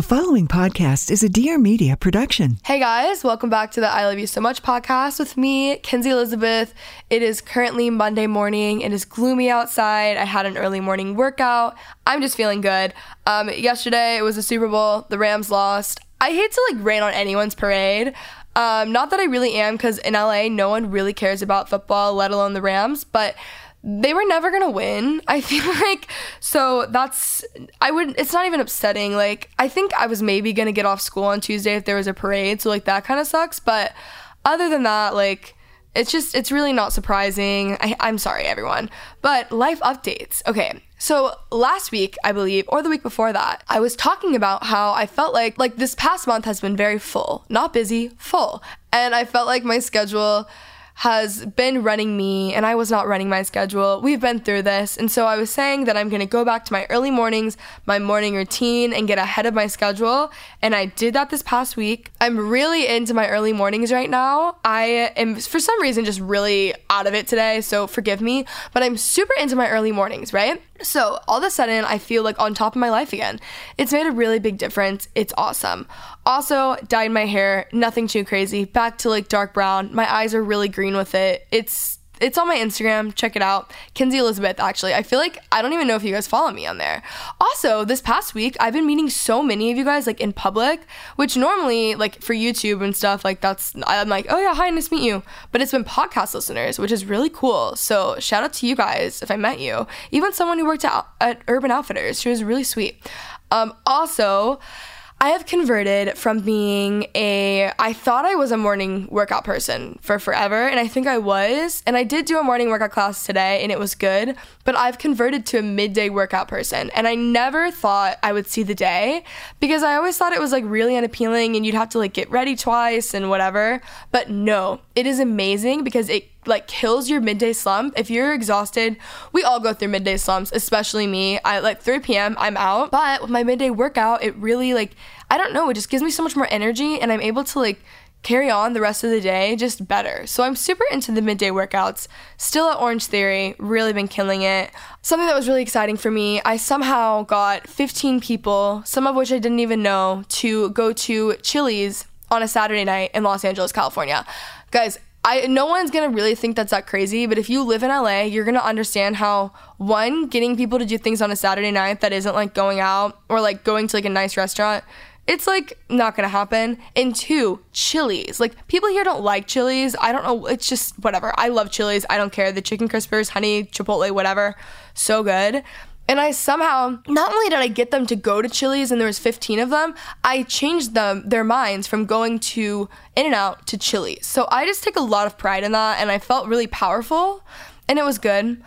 The following podcast is a Dear Media production. Hey guys, welcome back to the I Love You So Much podcast with me, Kenzie Elizabeth. It is currently Monday morning. It is gloomy outside. I had an early morning workout. I'm just feeling good. Um, yesterday it was the Super Bowl. The Rams lost. I hate to like rain on anyone's parade. Um, not that I really am, because in LA, no one really cares about football, let alone the Rams. But they were never gonna win. I feel like so that's I would it's not even upsetting. Like I think I was maybe gonna get off school on Tuesday if there was a parade, so like that kind of sucks. But other than that, like it's just it's really not surprising. I, I'm sorry everyone. But life updates. Okay. So last week, I believe, or the week before that, I was talking about how I felt like like this past month has been very full. Not busy, full. And I felt like my schedule has been running me and I was not running my schedule. We've been through this. And so I was saying that I'm going to go back to my early mornings, my morning routine, and get ahead of my schedule. And I did that this past week. I'm really into my early mornings right now. I am, for some reason, just really out of it today. So forgive me. But I'm super into my early mornings, right? So all of a sudden, I feel like on top of my life again. It's made a really big difference. It's awesome. Also, dyed my hair, nothing too crazy. Back to like dark brown. My eyes are really green with it. It's it's on my Instagram. Check it out. Kenzie Elizabeth, actually. I feel like I don't even know if you guys follow me on there. Also, this past week, I've been meeting so many of you guys like in public, which normally, like for YouTube and stuff, like that's, I'm like, oh yeah, hi, nice to meet you. But it's been podcast listeners, which is really cool. So shout out to you guys if I met you. Even someone who worked at, at Urban Outfitters, she was really sweet. Um, also, I have converted from being a I thought I was a morning workout person for forever and I think I was and I did do a morning workout class today and it was good but I've converted to a midday workout person and I never thought I would see the day because I always thought it was like really unappealing and you'd have to like get ready twice and whatever but no it is amazing because it like kills your midday slump. If you're exhausted, we all go through midday slumps, especially me. I like 3 p.m. I'm out, but with my midday workout, it really like I don't know, it just gives me so much more energy and I'm able to like carry on the rest of the day just better. So I'm super into the midday workouts. Still at Orange Theory, really been killing it. Something that was really exciting for me, I somehow got 15 people, some of which I didn't even know, to go to Chili's on a Saturday night in Los Angeles, California. Guys, I no one's gonna really think that's that crazy, but if you live in LA, you're gonna understand how one, getting people to do things on a Saturday night that isn't like going out or like going to like a nice restaurant, it's like not gonna happen. And two, Chili's. Like people here don't like Chili's. I don't know. It's just whatever. I love Chili's. I don't care. The chicken crispers, honey, chipotle, whatever, so good. And I somehow, not only did I get them to go to Chili's and there was 15 of them, I changed them their minds from going to In-N-Out to Chili's. So I just take a lot of pride in that and I felt really powerful and it was good.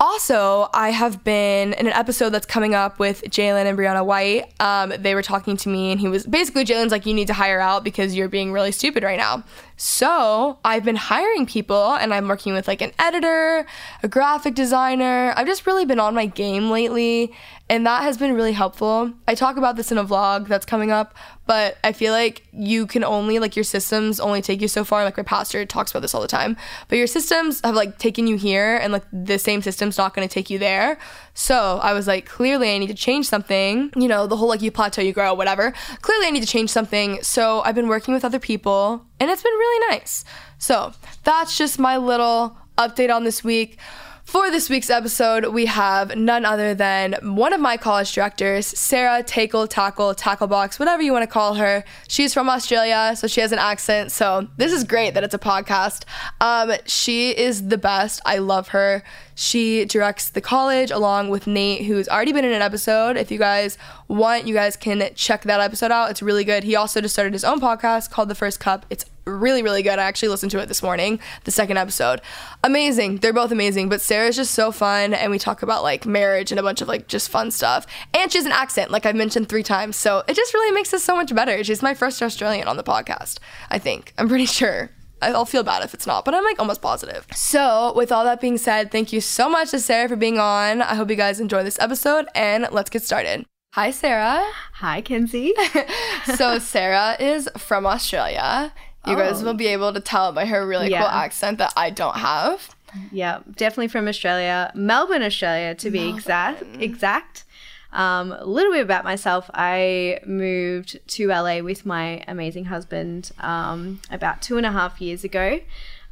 Also, I have been in an episode that's coming up with Jalen and Brianna White. Um, they were talking to me, and he was basically Jalen's like, "You need to hire out because you're being really stupid right now." So I've been hiring people, and I'm working with like an editor, a graphic designer. I've just really been on my game lately, and that has been really helpful. I talk about this in a vlog that's coming up, but I feel like you can only like your systems only take you so far. Like my pastor talks about this all the time, but your systems have like taken you here, and like the same system's not going to take you there. So I was like, clearly I need to change something. You know, the whole like you plateau, you grow, whatever. Clearly I need to change something. So I've been working with other people, and it's been really nice. So that's just my little update on this week. For this week's episode, we have none other than one of my college directors, Sarah Takle Tackle Tacklebox, whatever you want to call her. She's from Australia, so she has an accent. So this is great that it's a podcast. Um, she is the best. I love her. She directs the college along with Nate, who's already been in an episode. If you guys want, you guys can check that episode out. It's really good. He also just started his own podcast called The First Cup. It's really, really good. I actually listened to it this morning, the second episode. Amazing. They're both amazing, but Sarah's just so fun. And we talk about like marriage and a bunch of like just fun stuff. And she has an accent, like I've mentioned three times. So it just really makes this so much better. She's my first Australian on the podcast, I think. I'm pretty sure. I'll feel bad if it's not, but I'm like almost positive. So, with all that being said, thank you so much to Sarah for being on. I hope you guys enjoy this episode and let's get started. Hi, Sarah. Hi, Kenzie. so, Sarah is from Australia. You oh. guys will be able to tell by her really yeah. cool accent that I don't have. Yeah, definitely from Australia, Melbourne, Australia, to be exact. Exact. Um, a little bit about myself. I moved to LA with my amazing husband um, about two and a half years ago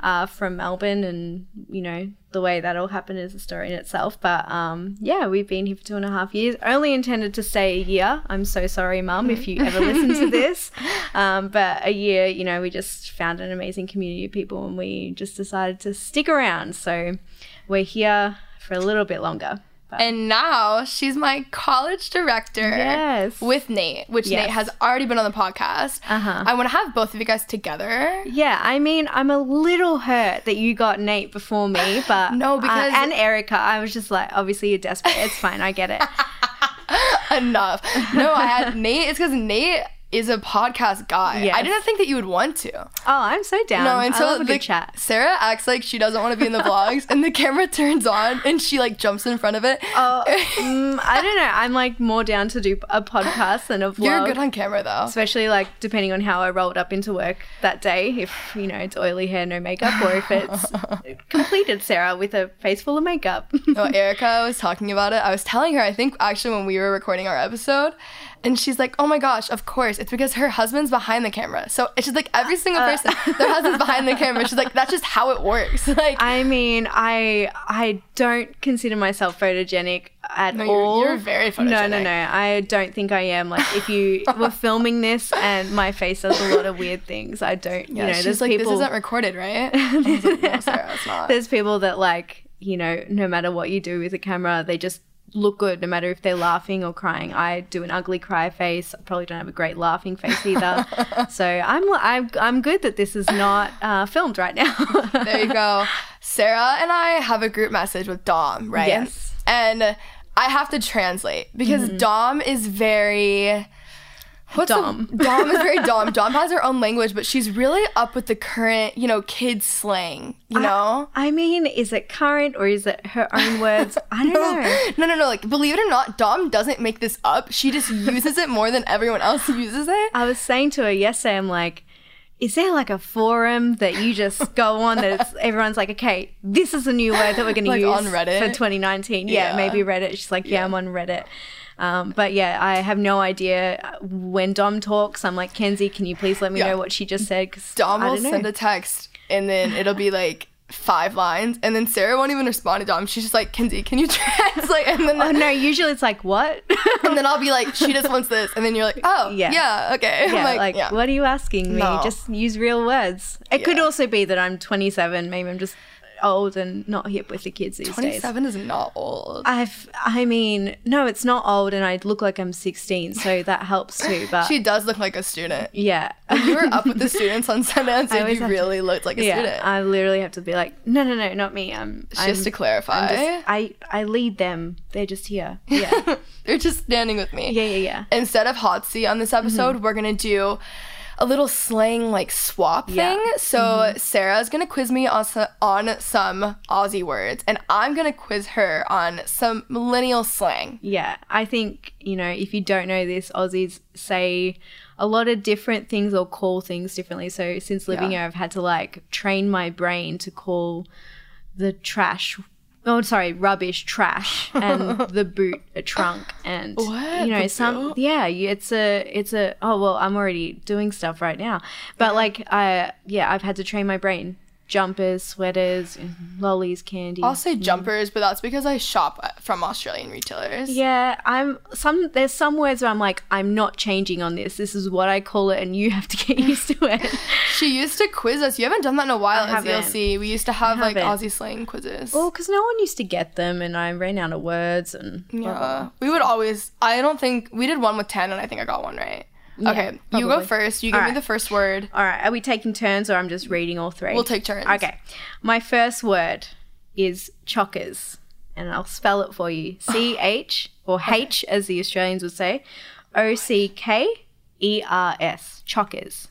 uh, from Melbourne, and you know the way that all happened is a story in itself. But um, yeah, we've been here for two and a half years. Only intended to stay a year. I'm so sorry, Mum, if you ever listen to this. Um, but a year, you know, we just found an amazing community of people, and we just decided to stick around. So we're here for a little bit longer. But And now she's my college director. Yes. With Nate, which Yes. Nate has already been on the podcast. Uh-huh. I want to have both of you guys together. Yeah, I mean, I'm a little hurt that you got Nate before me, but No, uh, because- and Erica, I was just like, obviously you're desperate. It's fine, I get it. Enough. No, I had Nate. It's because Nate is a podcast guy. Yes. I didn't think that you would want to. Oh, I'm so down. No, I until love a the, chat. Sarah acts like she doesn't want to be in the vlogs, and the camera turns on, and she like jumps in front of it. Oh, mm, I don't know. I'm like more down to do a podcast than a vlog. You're good on camera though. Especially like depending on how I rolled up into work that day, if you know it's oily hair, no makeup, or if it's completed Sarah with a face full of makeup. no, Erica was talking about it. I was telling her, I think actually when we were recording our episode, and she's like, "Oh my gosh, of course, it's because her husband's behind the camera." So it's just like every single Uh. person, their husband's behind the camera. She's like, "That's just how it works." Like, I mean, I I don't consider myself photogenic at No, you're- all. you're very photogenic. No, no, no. I don't think I am. Like, if you were filming this and my face does a lot of weird things, I don't. yeah, you know, she's there's like, people. "This isn't recorded, right?" Like, no, Sarah, it's not. there's people that like you know, no matter what you do with a camera, they just look good no matter if they're laughing or crying. I do an ugly cry face. I probably don't have a great laughing face either. so I'm I'm I'm good that this is not uh, filmed right now. there you go. Sarah and I have a group message with Dom, right? Yes. And I have to translate because Mm-hmm. Dom is very. What's Dom. The, Dom is very Dom. Dom has her own language, but she's really up with the current, you know, kids slang. You know. I mean, is it current or is it her own words? I don't know. No, no, no. Like, believe it or not, Dom doesn't make this up. She just uses it more than everyone else uses it. I was saying to her yesterday, I'm like, is there like a forum that you just go on that everyone's like, okay, this is a new word that we're going Like to use on Reddit? for 2019? Yeah, Yeah. maybe Reddit. She's like, yeah, I'm on Reddit. Um, but yeah, I have no idea. When Dom talks, I'm like, Kenzie, can you please let me Yeah. know what she just said? Because Dom will know. send a text and then it'll be like five lines, and then Sarah won't even respond to Dom. She's just like, Kenzie, can you translate? And then Oh no! Usually it's like what? and then I'll be like, she just wants this, and then you're like, oh Yeah. yeah, okay. I'm yeah, like, like, yeah. what are you asking me? No. Just use real words. It could also be that I'm 27. Maybe I'm just old and not hip with the kids these days. 27 is not old. I've, I mean, no, it's not old, and I look like I'm 16, so that helps too. But she does look like a student. yeah, You were up with the students on Sundance, and you have to- really looked like a yeah, student. I literally have to be like, no, no, no, not me. I'm I'm, just to clarify. I'm just- I I lead them. They're just here. Yeah, They're just standing with me. yeah, yeah, yeah. Instead of hot seat on this episode, mm-hmm. we're gonna do a little slang like swap Yeah. thing. So mm-hmm. Sarah's gonna quiz me on, on some Aussie words, and I'm gonna quiz her on some millennial slang. Yeah, I think, you know, if you don't know this, Aussies say a lot of different things or call things differently. So since living Yeah. here, I've had to like train my brain to call the trash. Oh, sorry, rubbish, trash, and the boot a trunk, and What? you know The some. boot? Yeah, it's a, it's a. Oh well, I'm already doing stuff right now, but like, I yeah, I've had to train my brain. Jumpers, sweaters, lollies, candy. I'll say mm. jumpers, but that's because I shop from Australian retailers. Yeah, I'm some there's some words where I'm like, I'm not changing on this. This is what I call it and you have to get used to it. She used to quiz us. You haven't done that in a while I at haven't. ZLC. We used to have like. Aussie slang quizzes. well, because no one used to get them and I ran out of words and blah, blah, Yeah, blah. we would always. I don't think we did one with ten, and I think I got one right. Okay, you go first. You give me the first word. All right, are we taking turns or I'm just reading all three? We'll take turns. Okay. My first word is chockers and I'll spell it for you. C H or H as the Australians would say. O C K E R S. Chockers.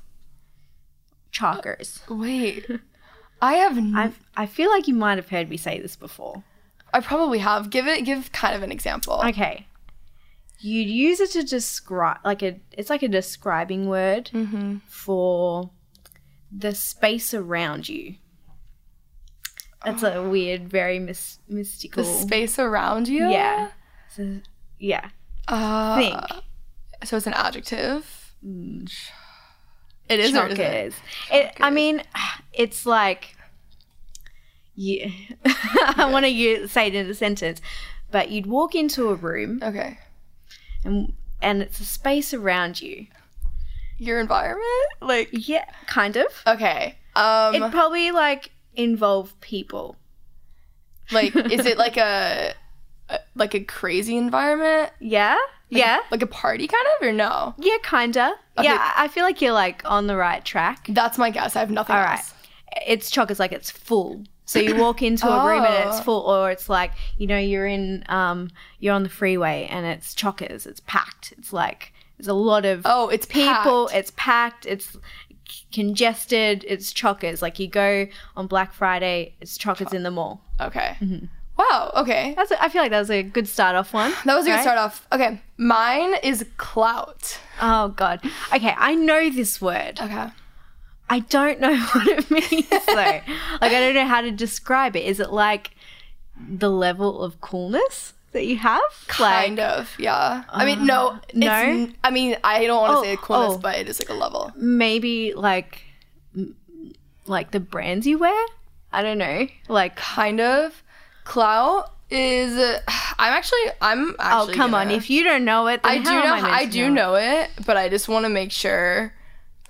Chockers. Uh, wait, I have. n- I I feel like you might have heard me say this before. I probably have. Give it. Give kind of an example. Okay. You'd use it to describe, like a, it's like a describing word mm-hmm. for the space around you. That's a ah. weird, very mys- mystical. the space around you. Yeah. So, yeah. Uh, Think. So it's an adjective. Mm. It is or it isn't? Chockers. It, I mean, it's like you. I want to say it in a sentence, but you'd walk into a room Okay. And and it's a space around you. Your environment? Like Yeah, kind of. okay. Um It probably like involve people. like is it like a, a like a crazy environment? Yeah, yeah, Like a party kind of or no? yeah, kinda. Okay. Yeah, I feel like you're like on the right track. That's my guess. I have nothing All right. else. It's chockers like it's full. So you walk into a room and it's Oh. full, or it's like you know you're in um you're on the freeway and it's chockers. It's packed. It's like there's a lot of Oh, it's people. packed. It's packed. It's congested. It's chockers. Like you go on Black Friday, it's chockers in the mall. Okay. Mm-hmm. Wow, okay. That's. A, I feel like that was a good start off one. That was a good start off. Okay. Mine is clout. Oh god. Okay, I know this word. Okay. I don't know what it means though. like I don't know how to describe it. Is it like the level of coolness that you have? Kind of, yeah. I mean, uh, no, it's, no? n- I mean, I don't want to Oh, say coolness, oh. but it is like a level. maybe like like the brands you wear? I don't know. Like Kind of. Clout is. I'm actually. I'm oh actually. come on, gonna- if you don't know it, then I do know. I, I do know it, but I just want to make sure.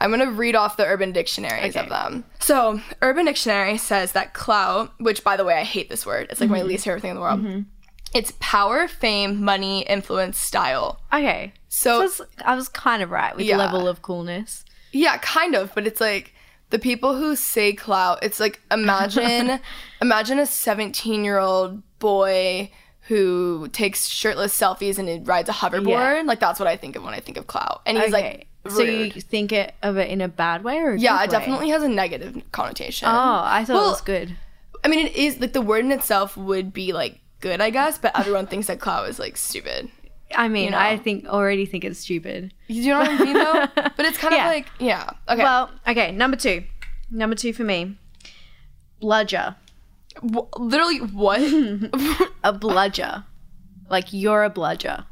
I'm gonna read off the Urban Dictionaries of them. So, Urban Dictionary says that clout, which by the way, I hate this word. It's like Mm-hmm. my least favorite thing in the world. It's power, fame, money, influence, style. Okay. So- So, I was kind of right with Yeah. the level of coolness. Yeah, kind of, but it's like the people who say clout. It's like imagine, imagine a 17 year old boy who takes shirtless selfies and rides a hoverboard. Yeah. Like that's what I think of when I think of clout. And he's okay. like, so you think it of it in a bad way or yeah, it way? definitely has a negative connotation. Oh, I thought Well, it was good. I mean, it is like the word in itself would be like good, I guess, but everyone thinks that clout is like stupid. I mean, know. I think already think it's stupid. You know what I mean, though? But it's kind Yeah. of like, yeah. Okay. Well, okay, number two. Number two for me. Bludger. W- literally, what? A bludger. Like you're a bludger.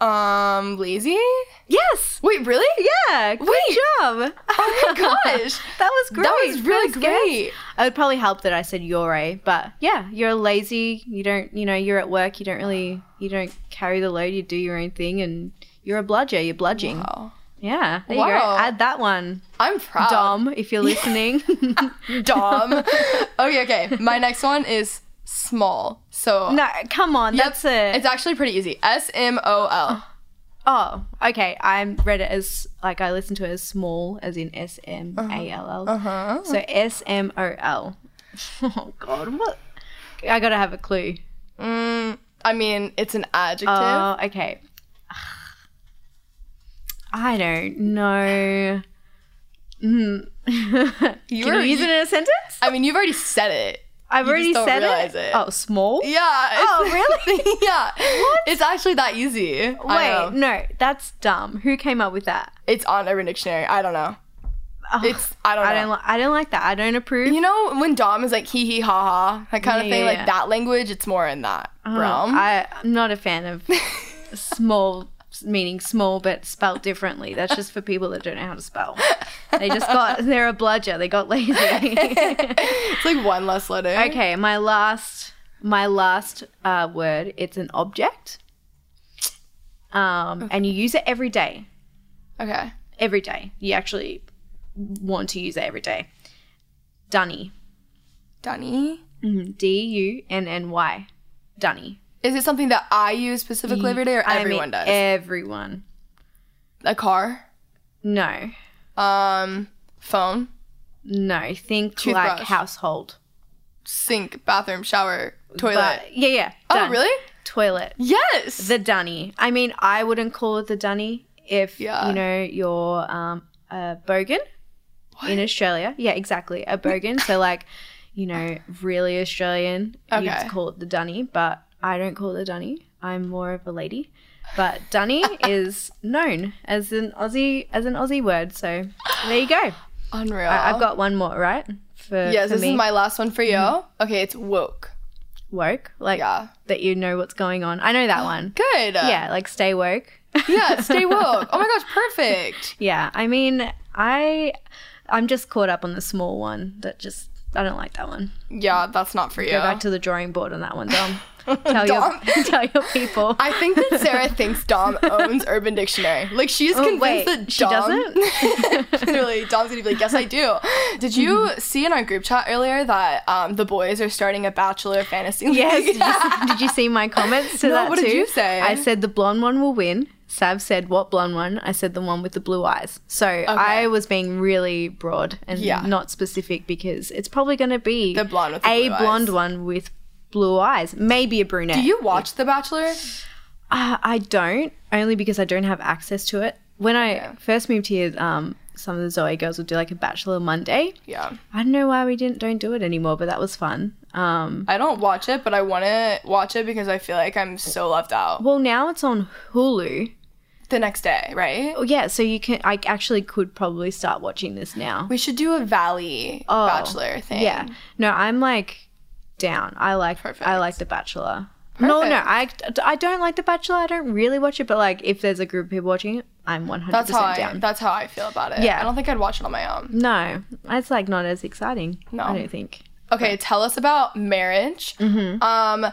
um, lazy? Yes. Wait, really? Yeah. Good Wait. job. Oh my gosh. that was great. That was really First guess. great. I would probably help that I said you're a, but yeah, you're lazy. You don't, you know, you're at work. You don't really, you don't carry the load. You do your own thing, and you're a bludger. You're bludging. Wow. Yeah. There you go. Add that one, I'm proud. Dom, if you're listening. Dom. okay, okay. My next one is small. So no, come on. Yep, That's a. It's actually pretty easy. S M O L. Oh, okay. I read it as like I listened to it as small, as in S M A L L. Uh-huh. So S M O L. Oh God, what? I gotta have a clue. Mm, I mean, it's an adjective. Oh, okay. I don't know. Mm. Can you use you- it in a sentence? I mean, you've already said it. I've you already said it. it. Oh, small. Yeah. Oh, really? yeah. What? It's actually that easy. Wait, no, that's dumb. Who came up with that? It's on Urban Dictionary. I don't know. Oh, It's I don't know. I don't. Li- I don't like that. I don't approve. you know when Dom is like hee hee ha ha that kind Yeah, of thing yeah, like yeah. that language it's more in that Oh, realm. I, I'm not a fan of small, meaning small but spelt differently. That's just for people that don't know how to spell. They just got, they're a bludger. They got lazy. it's like one less letter. okay, my last, my last uh, word. It's an object, um, and you use it every day. Okay. Every day, you actually want to use it every day. Dunny, Dunny. D U N N Y, Dunny. Is it something that I use specifically every day or I everyone mean, does? Everyone. A car. No, Um. Phone. no. Think like household. Sink. Bathroom. Shower. Toilet. But, yeah, yeah. oh done. really? Toilet. Yes. The dunny. I mean, I wouldn't call it the dunny if Yeah. you know you're um, a bogan in Australia. Yeah, exactly, a bogan. so like, you know, really Australian, Okay. you'd call it the dunny. But I don't call it the dunny. I'm more of a lady. But dunny is known as an Aussie as an Aussie word. So there you go. Unreal. I, I've got one more, right? For Yes. for This me. is my last one for mm-hmm. you. Okay. It's woke. woke, like Yeah. that you know what's going on. I know that one. Good. Yeah, like stay woke. Yeah. Stay woke. Oh my gosh. Perfect. yeah, I mean, I I'm just caught up on the small one that just I don't like that one. Yeah. That's not for you. Go back to the drawing board on that one, Dom. tell Dom. your tell your people. I think that Sarah thinks Dom owns Urban Dictionary. Like she's Oh, convinced wait, that she doesn't? literally Dom's gonna be like, Yes I do. Did you see in our group chat earlier that um, the boys are starting a bachelor fantasy league? Yes. Did you, did you see my comments to No, that what did you say? I said the blonde one will win. Sav said what blonde one? I said the one with the blue eyes. So I was being really broad and Yeah. not specific because it's probably going to be The blonde with the a blue blonde eyes. one with blue eyes, maybe a brunette. Do you watch The Bachelor? Uh, I don't, only because I don't have access to it. When I first moved here, um, some of the Zoe girls would do like a Bachelor Monday. Yeah. I don't know why we didn't don't do it anymore, but that was fun. Um, I don't watch it, but I wanna watch it because I feel like I'm so left out. well, now it's on Hulu. The next day, right? Oh, yeah, so you can. I actually could probably start watching this now. We should do a Valley Oh, Bachelor thing. Yeah, no, I'm like down. I like. I like The Bachelor. No, no, I, I don't like The Bachelor. I don't really watch it, but like if there's a group of people watching it, I'm 100 That's how I down. that's how I feel about it. Yeah. I don't think I'd watch it on my own. no, it's like not as exciting. No. I don't think. Okay, tell us about marriage. Mm-hmm. Um,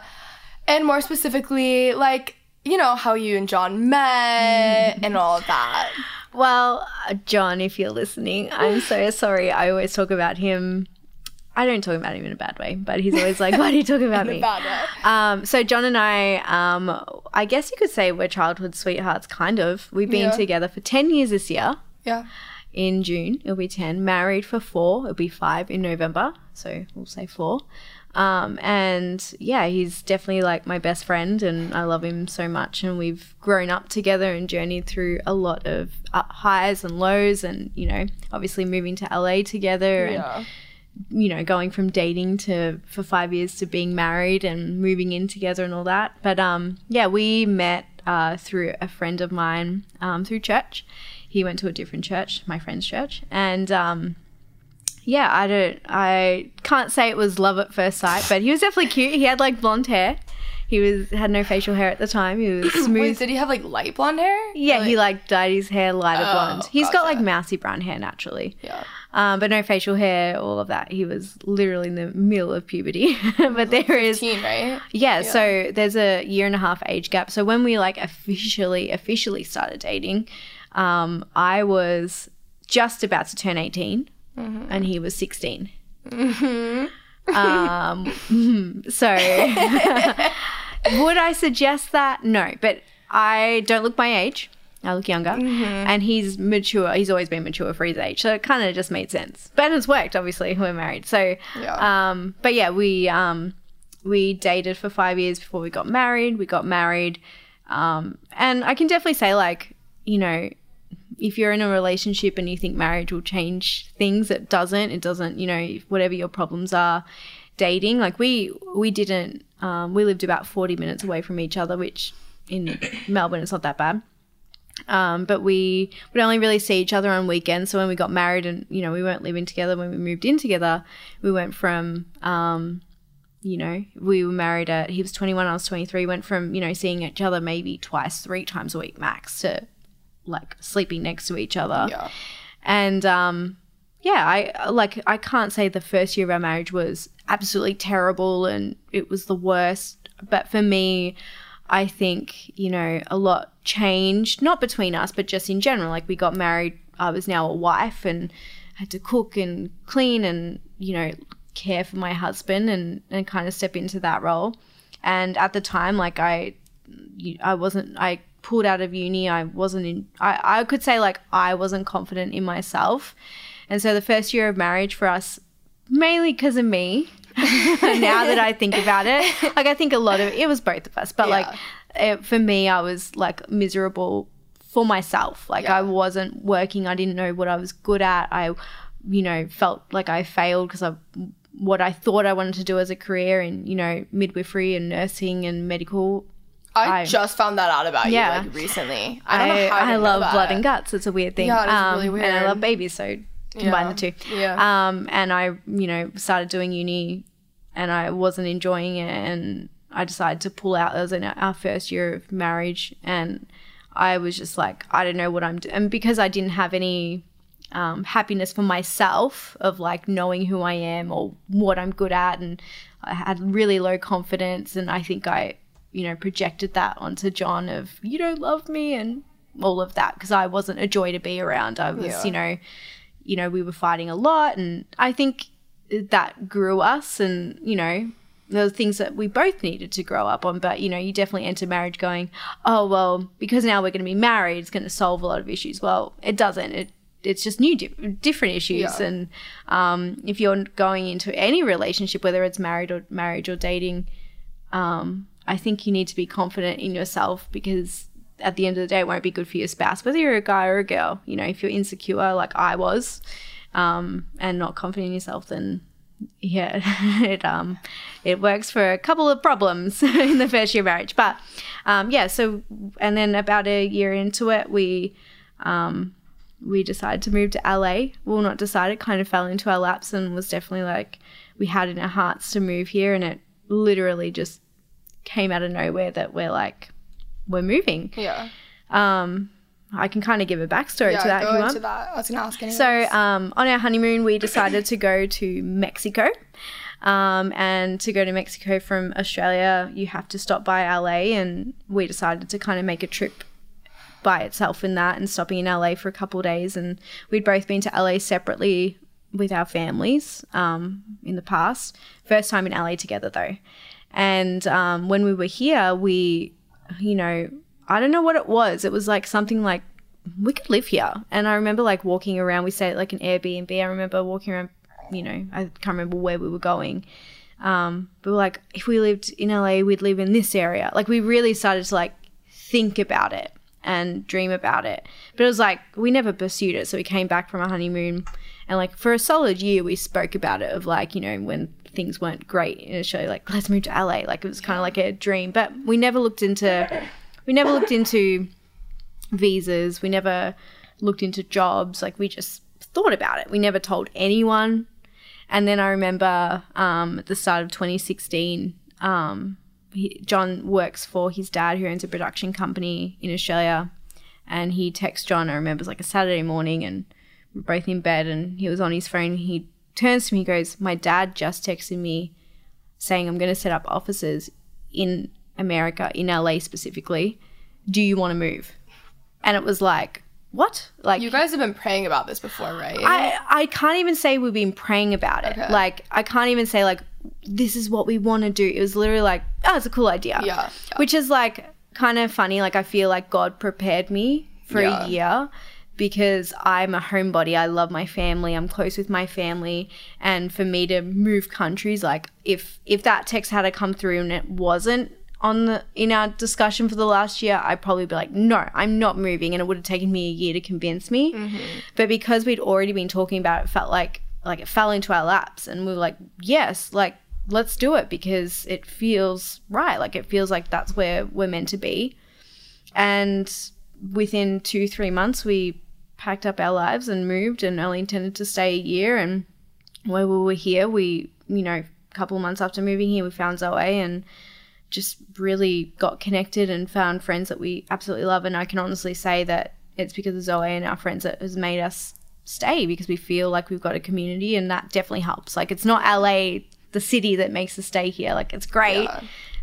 and more specifically, like you know how you and John met Mm-hmm. and all of that. Well, uh, John, if you're listening, I'm so sorry. I always talk about him. I don't talk about him in a bad way, but he's always like, "Why do you talk about me?" Um, so John and I, um, I guess you could say we're childhood sweethearts, kind of. We've been Yeah. together for ten years this year. Yeah. In June, it'll be ten. Married for four. It'll be five in November. So we'll say four. Um, and yeah, he's definitely like my best friend, and I love him so much. And we've grown up together and journeyed through a lot of highs and lows, and you know, obviously moving to LA together, and Yeah. You know, going from dating to for five years to being married and moving in together and all that. But um, yeah, we met uh, through a friend of mine um, through church. He went to a different church, my friend's church, and um, yeah, I don't, I can't say it was love at first sight, but he was definitely cute. He had like blonde hair. He was had no facial hair at the time. He was smooth. Wait, did he have like light blonde hair? yeah, Or, he like dyed his hair lighter Oh, blonde. He's got like mousy brown hair naturally. Yeah. Um, but no facial hair, all of that. He was literally in the middle of puberty. but there is, Teen, right? yeah, So there's a year and a half age gap. So when we like officially, officially started dating, um, I was just about to turn 18, and he was 16. Um, so would I suggest that? No, but I don't look my age. I look younger, and he's mature. He's always been mature for his age, so it kind of just made sense. But it's worked. Obviously, we're married. So, Yeah. um, but yeah, we um, we dated for five years before we got married. We got married, um, and I can definitely say, like, you know, if you're in a relationship and you think marriage will change things, it doesn't. It doesn't. You know, whatever your problems are, dating. Like we we didn't. Um, we lived about forty minutes away from each other, which in Melbourne it's not that bad. Um, but we would only really see each other on weekends. So when we got married and you know we weren't living together when we moved in together, we went from um, you know we were married at he was 21, I was 23. Went from you know seeing each other maybe twice, three times a week max to like sleeping next to each other. Yeah. And um, yeah, I like I can't say the first year of our marriage was absolutely terrible and it was the worst. But for me, I think you know a lot changed, not between us, but just in general. Like we got married, I was now a wife and had to cook and clean and you know care for my husband and and kind of step into that role. And at the time, like I I wasn't I pulled out of uni I wasn't in I, I could say like I wasn't confident in myself and so the first year of marriage for us mainly because of me now that I think about it like I think a lot of it was both of us but like it, for me I was like miserable for myself like Yeah. I wasn't working I didn't know what I was good at I you know felt like I failed because I what I thought I wanted to do as a career in you know midwifery and nursing and medical I, I- just found that out about Yeah. you like recently. I don't know how I, I, love blood and guts. It's a weird thing. Yeah, it um, really And I love babies, so combine Yeah. the two. Yeah. Um, and I, you know, started doing uni and I wasn't enjoying it, and I decided to pull out. That was in our first year of marriage, and I was just like, I don't know what I'm doing, and because I didn't have any um, happiness for myself of like knowing who I am or what I'm good at, and I had really low confidence, and I think I, you know, projected that onto John of you don't love me and all of that because I wasn't a joy to be around. I was, Yeah. you know, you know, we were fighting a lot, and I think that grew us, and you know, there were things that we both needed to grow up on. But you know, you definitely enter marriage going, oh well, because now we're going to be married, it's going to solve a lot of issues. Well, it doesn't. It it's just new, di- different issues, Yeah. and um, if you're going into any relationship, whether it's married or marriage or dating, um, I think you need to be confident in yourself because at the end of the day, it won't be good for your spouse, whether you're a guy or a girl. You know, if you're insecure, like I was, um, and not confident in yourself, then yeah, it um, it works for a couple of problems in the first year of marriage. But um, yeah, so and then about a year into it, we um, we decided to move to LA. Well, not decided, kind of fell into our laps and was definitely like we had in our hearts to move here, and it literally just came out of nowhere that we're like we're moving. Yeah. Um, I can kind of give a backstory Yeah, to that go if you into want. that. I was gonna ask anyways. So, um, on our honeymoon, we decided to go to Mexico. Um, and to go to Mexico from Australia, you have to stop by LA. And we decided to kind of make a trip by itself in that and stopping in LA for a couple of days. And we'd both been to LA separately with our families um, in the past. First time in LA together, though. And um, when we were here, we, you know, I don't know what it was. It was like something like we could live here. And I remember like walking around. We stayed at like an Airbnb. I remember walking around. You know, I can't remember where we were going. Um, but we were like, if we lived in LA, we'd live in this area. Like we really started to like think about it and dream about it. But it was like we never pursued it. So we came back from our honeymoon, and like for a solid year, we spoke about it of like you know when things weren't great in Australia, like let's move to LA. Like it was kind of like a dream, but we never looked into we never looked into visas. We never looked into jobs. Like we just thought about it. We never told anyone. And then I remember um, at the start of 2016, um, he, John works for his dad, who owns a production company in Australia. And he texts John, I remember it was like a Saturday morning, and we're both in bed, and he was on his phone. He turns to me, he goes, My dad just texted me saying, I'm going to set up offices in America, in LA specifically. Do you want to move? And it was like, what? Like, you guys have been praying about this before, right? I, I can't even say we've been praying about it. Okay. Like, I can't even say, like, this is what we want to do. It was literally like, oh, it's a cool idea. Yeah, yeah. Which is like kind of funny. Like, I feel like God prepared me for Yeah. a year because I'm a homebody. I love my family. I'm close with my family. And for me to move countries, like, if if that text had to come through and it wasn't on the in our discussion for the last year, I'd probably be like, no, I'm not moving, and it would have taken me a year to convince me. Mm-hmm. But because we'd already been talking about it, it felt like like it fell into our laps, and we were like, yes, like let's do it because it feels right. Like it feels like that's where we're meant to be. And within two three months, we packed up our lives and moved, and only intended to stay a year. And while we were here, we you know a couple of months after moving here, we found Zoe and just really got connected and found friends that we absolutely love. And I can honestly say that it's because of Zoe and our friends that has made us stay because we feel like we've got a community and that definitely helps. Like it's not LA, the city that makes us stay here. Like it's great, Yeah.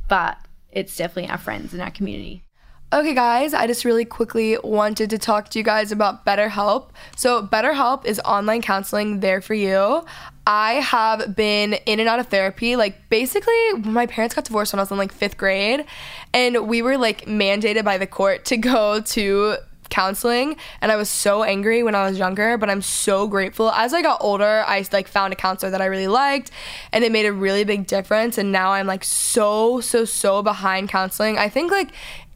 but it's definitely our friends and our community. Okay, guys, I just really quickly wanted to talk to you guys about BetterHelp. So, BetterHelp is online counseling there for you. I have been in and out of therapy. Like, basically, my parents got divorced when I was in like fifth grade, and we were like mandated by the court to go to counseling and I was so angry when I was younger but I'm so grateful as I got older I like found a counselor that I really liked and it made a really big difference and now I'm like so so so behind counseling I think like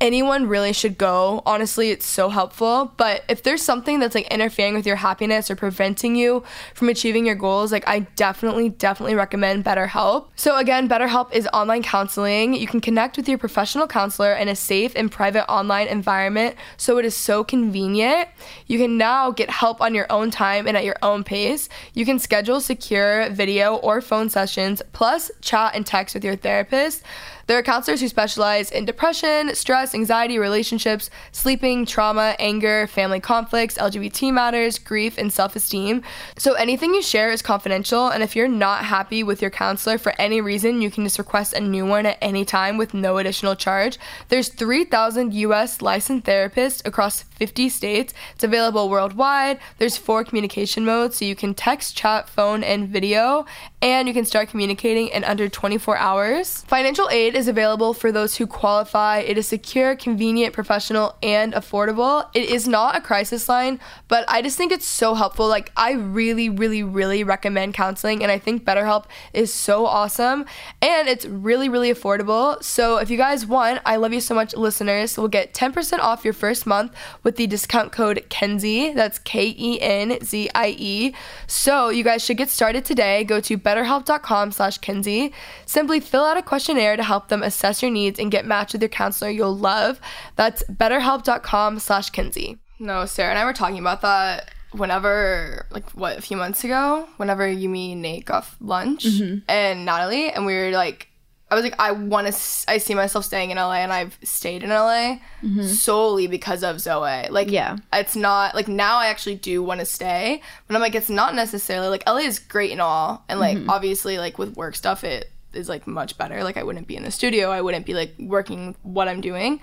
anyone really should go. Honestly, it's so helpful. But if there's something that's like interfering with your happiness or preventing you from achieving your goals, like I definitely, definitely recommend BetterHelp. So again, BetterHelp is online counseling. You can connect with your professional counselor in a safe and private online environment. So it is so convenient. You can now get help on your own time and at your own pace. You can schedule secure video or phone sessions, plus chat and text with your therapist. There are counselors who specialize in depression, stress, anxiety, relationships, sleeping, trauma, anger, family conflicts, LGBT matters, grief, and self esteem. So anything you share is confidential, and if you're not happy with your counselor for any reason, you can just request a new one at any time with no additional charge. There's 3,000 US licensed therapists across 50 states. It's available worldwide. There's four communication modes, so you can text, chat, phone, and video, and you can start communicating in under 24 hours. Financial aid is available for those who qualify. It is secure, convenient, professional, and affordable. It is not a crisis line, but I just think it's so helpful. Like, I really, really, really recommend counseling, and I think BetterHelp is so awesome, and it's really, really affordable. So, if you guys want, I love you so much, listeners, We'll get 10% off your first month with the discount code Kenzie. That's K E N Z I E. So, you guys should get started today. Go to betterhelp.com slash Kenzie. Simply fill out a questionnaire to help them assess your needs and get matched with your counselor you'll love. That's betterhelp.com slash Kenzie. No, Sarah and I were talking about that whenever, like, what, a few months ago, whenever you, me, and Nate got lunch mm-hmm. and Natalie, and we were like, I was like, I want to, I see myself staying in LA, and I've stayed in LA mm-hmm. solely because of Zoe. Like, Yeah. it's not like now I actually do want to stay, but I'm like, it's not necessarily like LA is great and all, and like mm-hmm. obviously like with work stuff, it is like much better. Like I wouldn't be in the studio, I wouldn't be like working what I'm doing,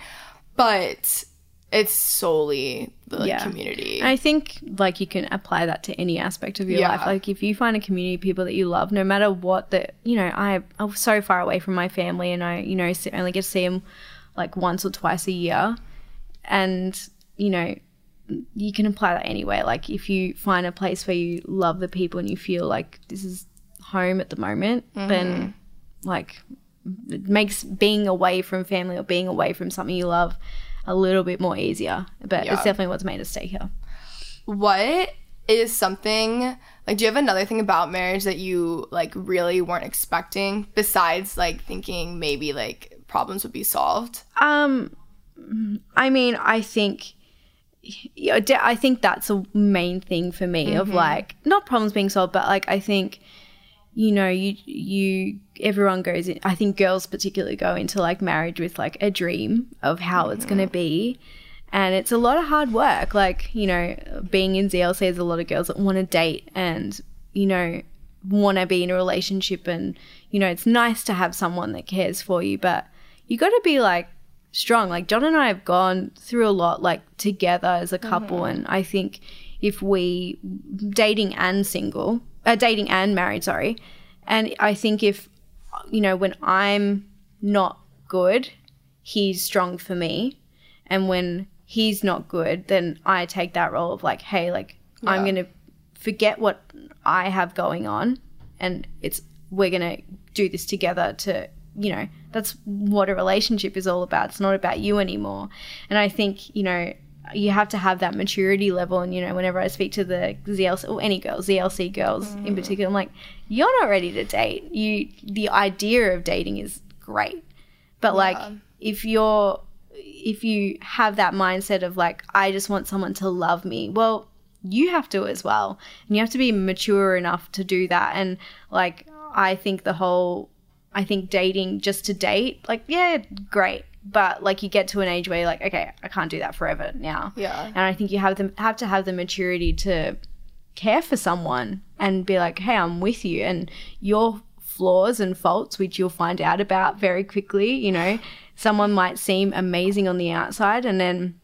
but it's solely the like, Yeah. community. I think like you can apply that to any aspect of your Yeah. life. Like if you find a community of people that you love, no matter what the you know, I I'm so far away from my family, and I you know only get to see them like once or twice a year, and you know you can apply that anywhere. Like if you find a place where you love the people and you feel like this is home at the moment, then mm-hmm. Like it makes being away from family or being away from something you love a little bit more easier. But Yeah. it's definitely what's made us stay here. what is something like do you have another thing about marriage that you like really weren't expecting besides like thinking maybe like problems would be solved? Um, I mean, I think, yeah, I think that's a main thing for me of like not problems being solved, but like I think, you know, you you everyone goes in. I think girls particularly go into like marriage with like a dream of how it's going to mm-hmm. be. And it's a lot of hard work. Like, you know, being in ZLC, there's a lot of girls that want to date and, you know, want to be in a relationship. And, you know, it's nice to have someone that cares for you, but you got to be like strong. Like, John and I have gone through a lot, like, together as a couple. Mm-hmm. And I think if we, dating and single, uh, dating and married, sorry. And I think if, you know, when I'm not good, he's strong for me. And when he's not good then i take that role of like hey like i'm gonna forget what i have going on and it's we're gonna do this together to you know that's what a relationship is all about. It's not about you anymore. And i think you know you have to have that maturity level and you know whenever i speak to the zlc or oh, any girls zlc girls in mm. particular i'm like you're not ready to date you the idea of dating is great but like if you're if you have that mindset of like I just want someone to love me, well, you have to as well. And you have to be mature enough to do that. And like I think the whole I think dating just to date, like yeah, great. But like you get to an age where you're like, okay, I can't do that forever now. Yeah. And I think you have them have to have the maturity to care for someone and be like, hey, I'm with you. And your flaws and faults, which you'll find out about very quickly, you know, someone might seem amazing on the outside. And then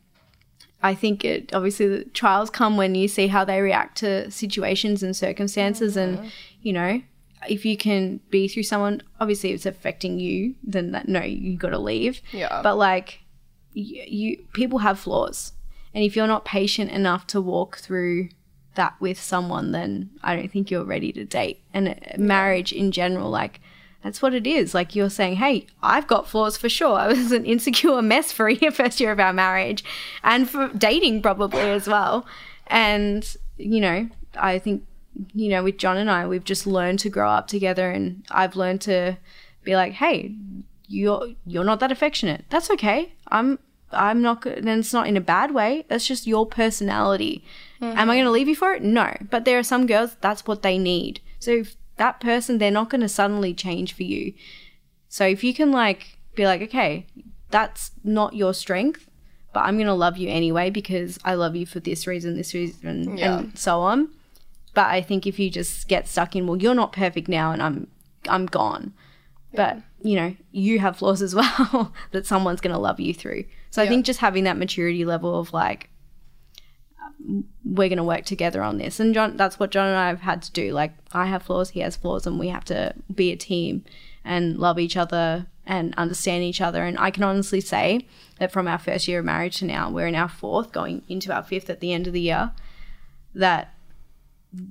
I think it obviously the trials come when you see how they react to situations and circumstances. And, you know, if you can be through someone, obviously it's affecting you, then that, no, you got to leave. Yeah. But like, you, you people have flaws and if you're not patient enough to walk through that with someone then i don't think you're ready to date and uh, marriage in general like that's what it is. Like you're saying, hey, I've got flaws for sure. I was an insecure mess for a first year of our marriage and for dating probably as well. And, you know, I think, you know, with John and I, we've just learned to grow up together and I've learned to be like, hey, you're you're not that affectionate. That's okay. I'm I'm not good. And it's not in a bad way. That's just your personality. Mm-hmm. Am I going to leave you for it? No. But there are some girls that's what they need. So if that person, they're not going to suddenly change for you. So if you can like be like, okay, that's not your strength, but I'm going to love you anyway because I love you for this reason, this reason, yeah. and so on. But I think if you just get stuck in, well, you're not perfect now, and I'm, I'm gone. Yeah. But you know, you have flaws as well that someone's going to love you through. So yeah. I think just having that maturity level of like, we're going to work together on this. And John, that's what John and I have had to do. Like, I have flaws, he has flaws, and we have to be a team and love each other and understand each other. And I can honestly say that from our first year of marriage to now, we're in our fourth, going into our fifth at the end of the year, that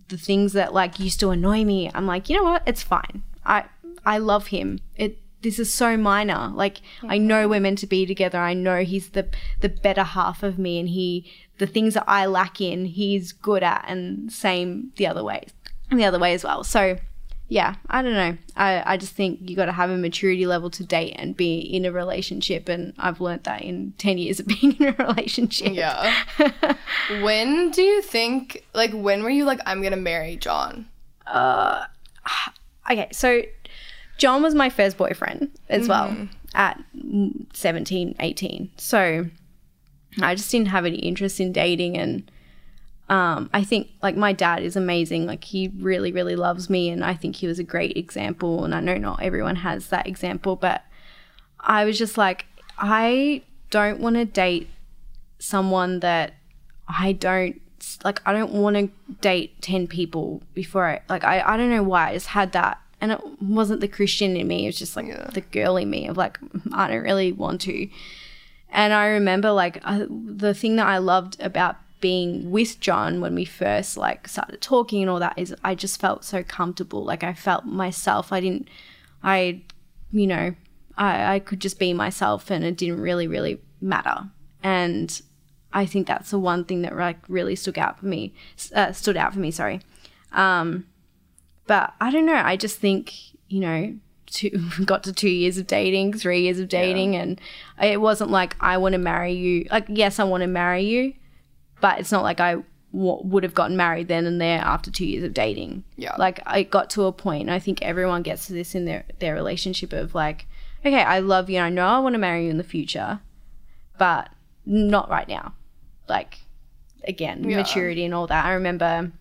the things that like used to annoy me, I'm like, you know what? It's fine. I I love him. It this is so minor. Like I know we're meant to be together. I know he's the the better half of me and he the things that I lack in, he's good at and same the other way. The other way as well. So yeah, I don't know. I, I just think you got to have a maturity level to date and be in a relationship. And I've learned that in 10 years of being in a relationship. Yeah. when do you think, like, when were you like, I'm going to marry John? Uh, okay. So John was my first boyfriend as mm-hmm. well at 17, 18. So I just didn't have any interest in dating. And um, I think, like, my dad is amazing. Like, he really, really loves me. And I think he was a great example. And I know not everyone has that example, but I was just like, I don't want to date someone that I don't like I don't want to date 10 people before I like I, I don't know why I just had that and it wasn't the Christian in me. It was just like yeah. the girl in me of like, I don't really want to. And I remember like uh, the thing that I loved about being with John when we first like started talking and all that is I just felt so comfortable. Like I felt myself. I didn't, I, you know, I, I could just be myself and it didn't really, really matter. And I think that's the one thing that like really stood out for me, uh, stood out for me, sorry. Um, but I don't know. I just think, you know, two, got to two years of dating, three years of dating, yeah. and it wasn't like I want to marry you. Like, yes, I want to marry you, but it's not like I w- would have gotten married then and there after two years of dating. Yeah. Like, I got to a point, and I think everyone gets to this in their, their relationship of like, okay, I love you, and I know I want to marry you in the future, but not right now. Like, again, yeah. maturity and all that. I remember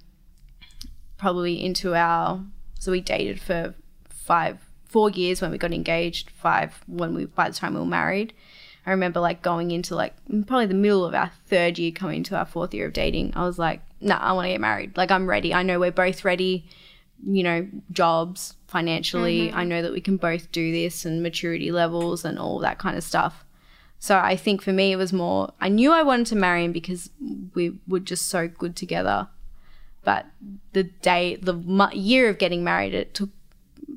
probably into our so we dated for five four years when we got engaged five when we by the time we were married i remember like going into like probably the middle of our third year coming into our fourth year of dating i was like nah i want to get married like i'm ready i know we're both ready you know jobs financially mm-hmm. i know that we can both do this and maturity levels and all that kind of stuff so i think for me it was more i knew i wanted to marry him because we were just so good together but the day, the year of getting married, it took,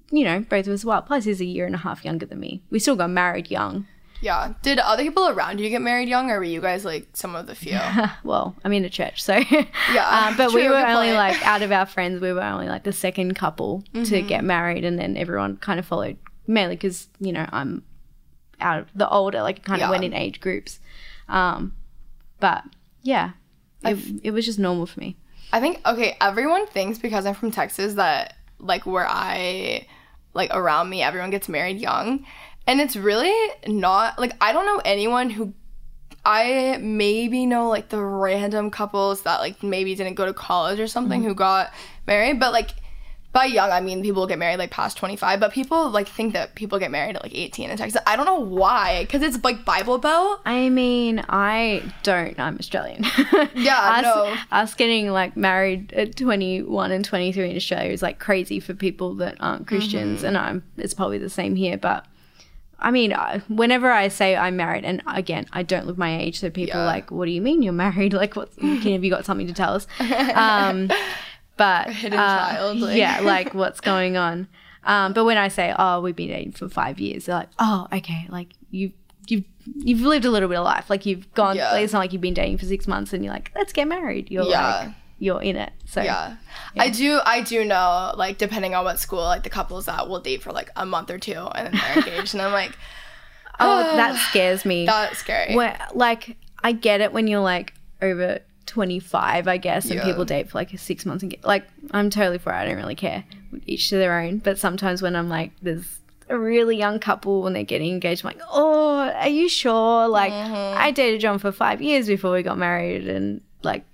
you know, both of us well. Plus, he's a year and a half younger than me. We still got married young. Yeah. Did other people around you get married young, or were you guys like some of the few? well, I'm in a church, so yeah. um, but we were only point. like out of our friends, we were only like the second couple mm-hmm. to get married, and then everyone kind of followed. Mainly because you know I'm out of the older, like kind of yeah. went in age groups. Um, but yeah, it, it was just normal for me. I think okay, everyone thinks because I'm from Texas that like where I like around me everyone gets married young. And it's really not like I don't know anyone who I maybe know like the random couples that like maybe didn't go to college or something mm-hmm. who got married, but like by young, I mean people get married like past 25, but people like think that people get married at like 18 in Texas. I don't know why, because it's like Bible Belt. I mean, I don't. I'm Australian. Yeah, us, no. Us getting like married at 21 and 23 in Australia is like crazy for people that aren't Christians, mm-hmm. and I'm. It's probably the same here, but. I mean, whenever I say I'm married, and again, I don't look my age, so people yeah. are like, "What do you mean you're married? Like, what? have you got something to tell us?" Um, but uh, child. Like. yeah, like what's going on. Um, but when I say, "Oh, we've been dating for five years," they're like, "Oh, okay, like you." You've you've lived a little bit of life, like you've gone. Yeah. It's not like you've been dating for six months and you're like, let's get married. You're Yeah. like, you're in it. So Yeah. I do I do know like depending on what school like the couples that will date for like a month or two and then they're engaged and I'm like oh, that scares me. that's scary. Where, like, I get it when you're like over 25, I guess, and Yeah. people date for like six months and get like, I'm totally for it. I don't really care. Each to their own. But sometimes when I'm like, there's a really young couple when they're getting engaged, I'm like, oh, are you sure? Like, Mm-hmm. I dated John for five years before we got married, and like,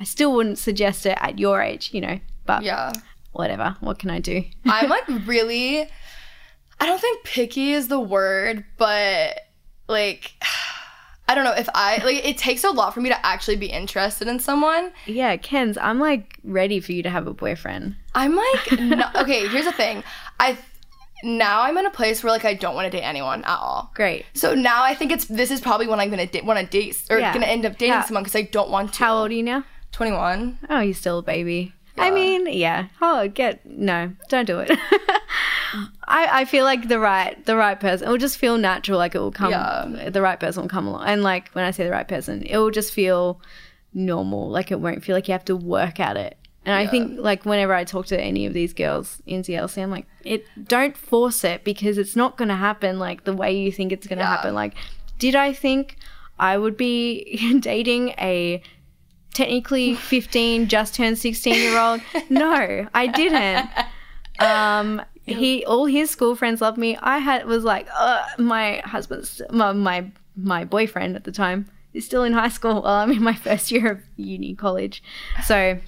I still wouldn't suggest it at your age, you know. But yeah. whatever. What can I do? I'm like really I don't think picky is the word, but like I don't know if I like it takes a lot for me to actually be interested in someone. yeah, Ken's. I'm like ready for you to have a boyfriend. I'm like no, okay, here's the thing. I now I'm in a place where like I don't want to date anyone at all. Great. So now I think it's this is probably when I'm gonna da- want to date or Yeah. gonna end up dating How- someone because I don't want to. How old are you now? 21. Oh, you're still a baby. I mean, yeah. Oh, get no, don't do it. I, I feel like the right the right person. It will just feel natural, like it will come. Yeah. The right person will come along, and like when I say the right person, it will just feel normal. Like it won't feel like you have to work at it. And I think like whenever I talk to any of these girls in ZLC, I'm like, it don't force it because it's not going to happen like the way you think it's going to Yeah. happen. Like, did I think I would be dating a technically 15 just turned 16 year old no i didn't. Um he all his school friends loved me. I had was like uh, my husband's my, my my boyfriend at the time is still in high school. While i'm in my first year of uni college. So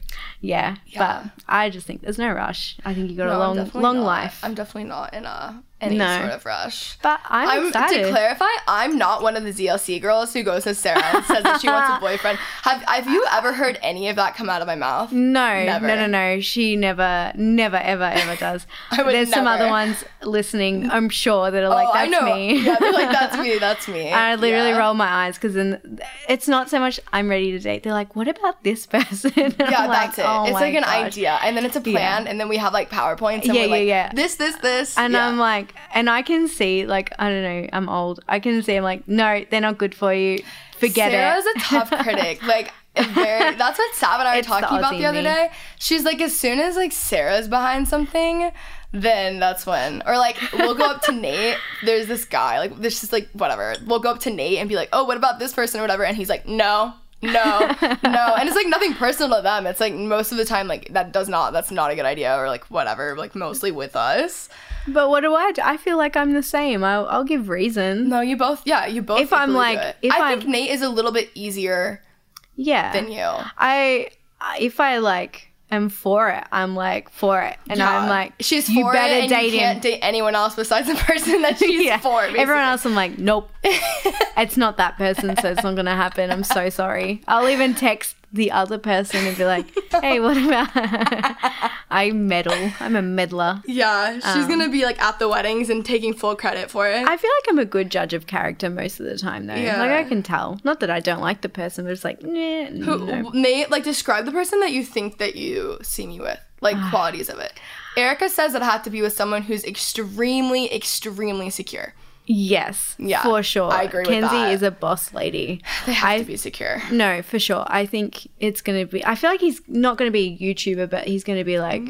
yeah, Yeah. but i just think there's no rush i think you got No, a long long not. life I'm definitely not in a any No. sort of rush. but i'm, I'm excited to clarify, I'm not one of the ZLC girls who goes to Sarah and says that she wants a boyfriend. Have have you ever heard any of that come out of my mouth? No, Never. no, no, no. She never, never, ever, ever does. I would There's some other ones listening, I'm sure, that are like, oh, that's I know. me. Yeah, they're like that's me. That's me. And I literally yeah. roll my eyes because then it's not so much I'm ready to date. They're like, what about this person? Yeah, that's oh it. "Oh it's like an gosh." idea, and then it's a plan, and then we have like powerpoints, and Yeah, we're like, yeah, yeah. this, this, this, And yeah. I'm like, and I can see, like, I don't know, I'm old. I can see, I'm like, no, they're not good for you. Forget Sarah's it. Sarah's a tough critic. Like, very, that's what Sav and I were It's the talking about the other me. day. She's like, as soon as like Sarah's behind something, then that's when. Or like, we'll go up to Nate. There's this guy, like, this is like whatever. We'll go up to Nate and be like, oh, what about this person or whatever, and he's like, no. No, no, and it's like nothing personal to them. It's like most of the time, like that does not, that's not a good idea, or like whatever. Like mostly with us. but what do I do? I feel like I'm the same. I'll, I'll give reason. No, you both, yeah, you both. If I'm, like- if I I'm- think Nate is a little bit easier Yeah. than you. I if I like am for it, I'm like for it, and I'm like, she's you for better it, and date you can't him. date anyone else besides the person that she's yeah. for. Everyone else, I'm like, nope, it's not that person, so it's not gonna happen. I'm so sorry. I'll even text the other person and be like, hey, what about? I meddle. I'm a meddler. Yeah, she's gonna be like at the weddings and taking full credit for it. Um, I feel like I'm a good judge of character most of the time, though. Yeah. Like I can tell. Not that I don't like the person, but it's like, nah, Who, no. Nate, like describe the person that you think that you see me with, like Ah. qualities of it. Erica says that I have to be with someone who's extremely, extremely secure. Yes, Yeah, for sure. I agree with Kenzie is a boss lady. They have I to be secure. No, for sure. I think it's going to be. I feel like he's not going to be a YouTuber, but he's going to be like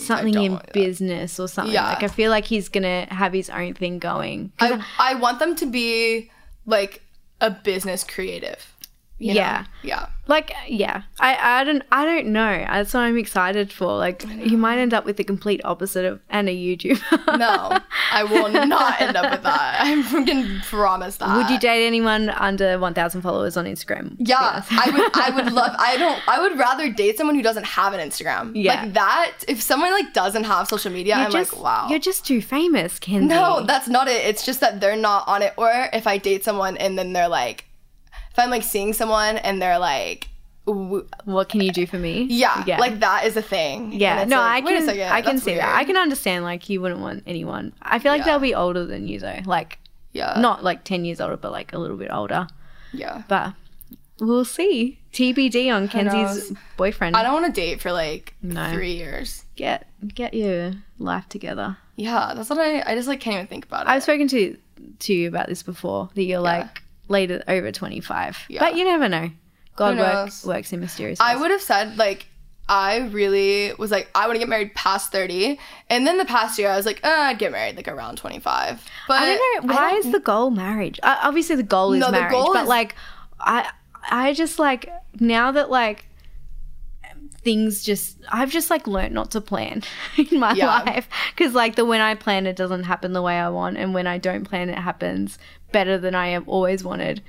something Mm, don't in like business or something. Yeah. Like I feel like he's going to have his own thing going. I, I want them to be like a business creative. You know? Yeah. Yeah. Like yeah, I I don't I don't know. That's what I'm excited for. Like you might end up with the complete opposite of and a YouTuber. No, I will not end up with that. I freaking promise that. Would you date anyone under 1,000 followers on Instagram? Yeah, I would. I would love. I don't. I would rather date someone who doesn't have an Instagram. Yeah. like that. If someone like doesn't have social media, You're I'm just, like, wow. You're just too famous, Kenzie. no, that's not it. It's just that they're not on it. Or if I date someone and then they're like, if I'm like seeing someone and they're like, what can you do for me? yeah, yeah. like that is a thing. Yeah, no, like, I can, I can see that. I can understand like you wouldn't want anyone. I feel like Yeah. they'll be older than you though, like Yeah, not like ten years older, but like a little bit older. Yeah, But we'll see. TBD on? Kenzie's boyfriend. I don't want to date for like No. three years. get get your life together. Yeah, that's what I. I just like can't even think about it. I've spoken to to you about this before that you're like later over 25, Yeah. but you never know. God works works in mysterious ways. I would have said like I really was like I want to get married past thirty, and then the past year I was like uh, I'd get married like around twenty five. But I don't know why is the goal marriage? Uh, obviously, the goal is No, the marriage, goal but is- like, I I just like now that like things just I've just like learned not to plan in my Yeah. life because like the when I plan it doesn't happen the way I want, and when I don't plan it happens better than I have always wanted.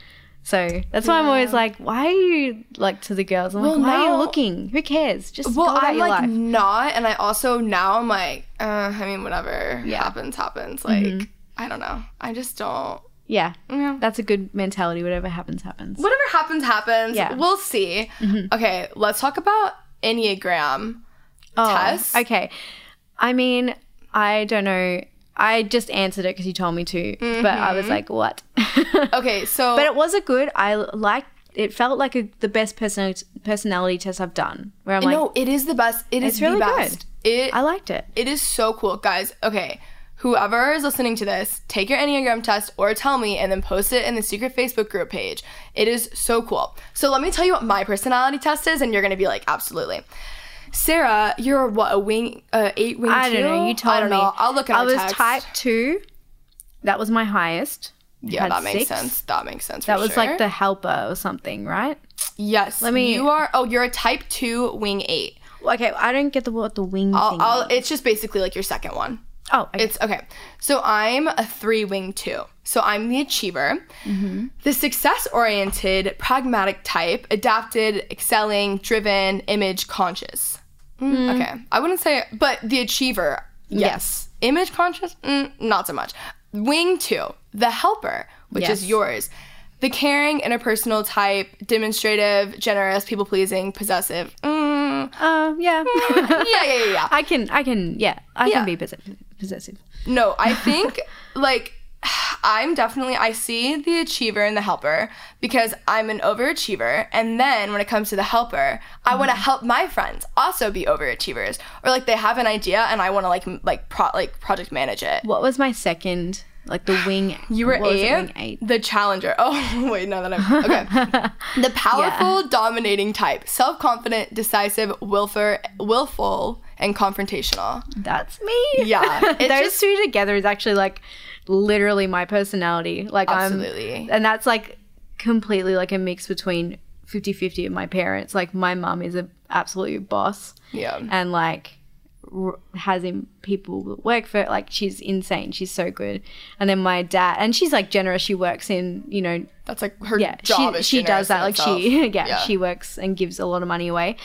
So that's why I'm always like, why are you like to the girls? I'm Well, like, why are you looking? Who cares? Just well, I'm like life. not, and I also now I'm like uh, I mean whatever Yeah. Mm-hmm. happens happens. Like I don't know. I just don't. Yeah, Yeah. that's a good mentality. Whatever happens, happens. Whatever happens happens. Yeah. Mm-hmm. We'll see. Okay, let's talk about Enneagram. Oh, Tess? Okay. I mean, I don't know. I just answered it because you told me to, but I was mm-hmm. like, what? Okay, so but it was a good. I liked. It felt like a, the best personality personality test I've done. Where I'm like, no, it is the best. It is really the good. best. It I liked it. It is so cool, guys. Okay, whoever is listening to this, take your Enneagram test or tell me and then post it in the secret Facebook group page. It is so cool. So let me tell you what my personality test is, and you're gonna be like, absolutely. Sarah, you're what a wing, uh, eight wing. I don't know. You told I don't me. know. I'll look at it. I was text. type two. That was my highest. Yeah, that makes six. sense. That makes sense. That was sure. like the helper or something, right? yes. Let me- You are. Oh, you're a type two wing eight. Okay, I don't get the what the wing I'll, thing. I'll, it's just basically like your second one. oh, okay. It's okay. So I'm a three wing two. So I'm the achiever, the success oriented, pragmatic type, adapted, excelling, driven, image conscious. Mm, Okay. I wouldn't say, but the achiever, yes. Image conscious, mm, not so much. Wing two, the helper, which Yes. is yours. The caring, interpersonal type, demonstrative, generous, people pleasing, possessive. Mm, Uh, yeah. yeah, yeah, yeah, yeah. I can, I can, yeah, I Yeah. can be possessive. No, I think like I'm definitely I see the achiever and the helper because I'm an overachiever and then when it comes to the helper, I want to Mm-hmm. help my friends also be overachievers or like they have an idea and I want to like like pro- like project manage it. What was my second? Like the wing. You were eight, wing eight. the challenger. Oh wait, no, that I'm okay. the powerful, dominating type, self-confident, decisive, willful, willful, and confrontational. That's me. Yeah, those just- two together is actually like literally my personality. Like Absolutely. I'm, and that's like completely like a mix between 50-50 of my parents. Like my mum is a absolute boss. Yeah. and like r- has him people that work for like she's insane she's so good and then my dad and she's like generous she works in you know That's like her yeah job. she, is she does that like she yeah, she works and gives a lot of money away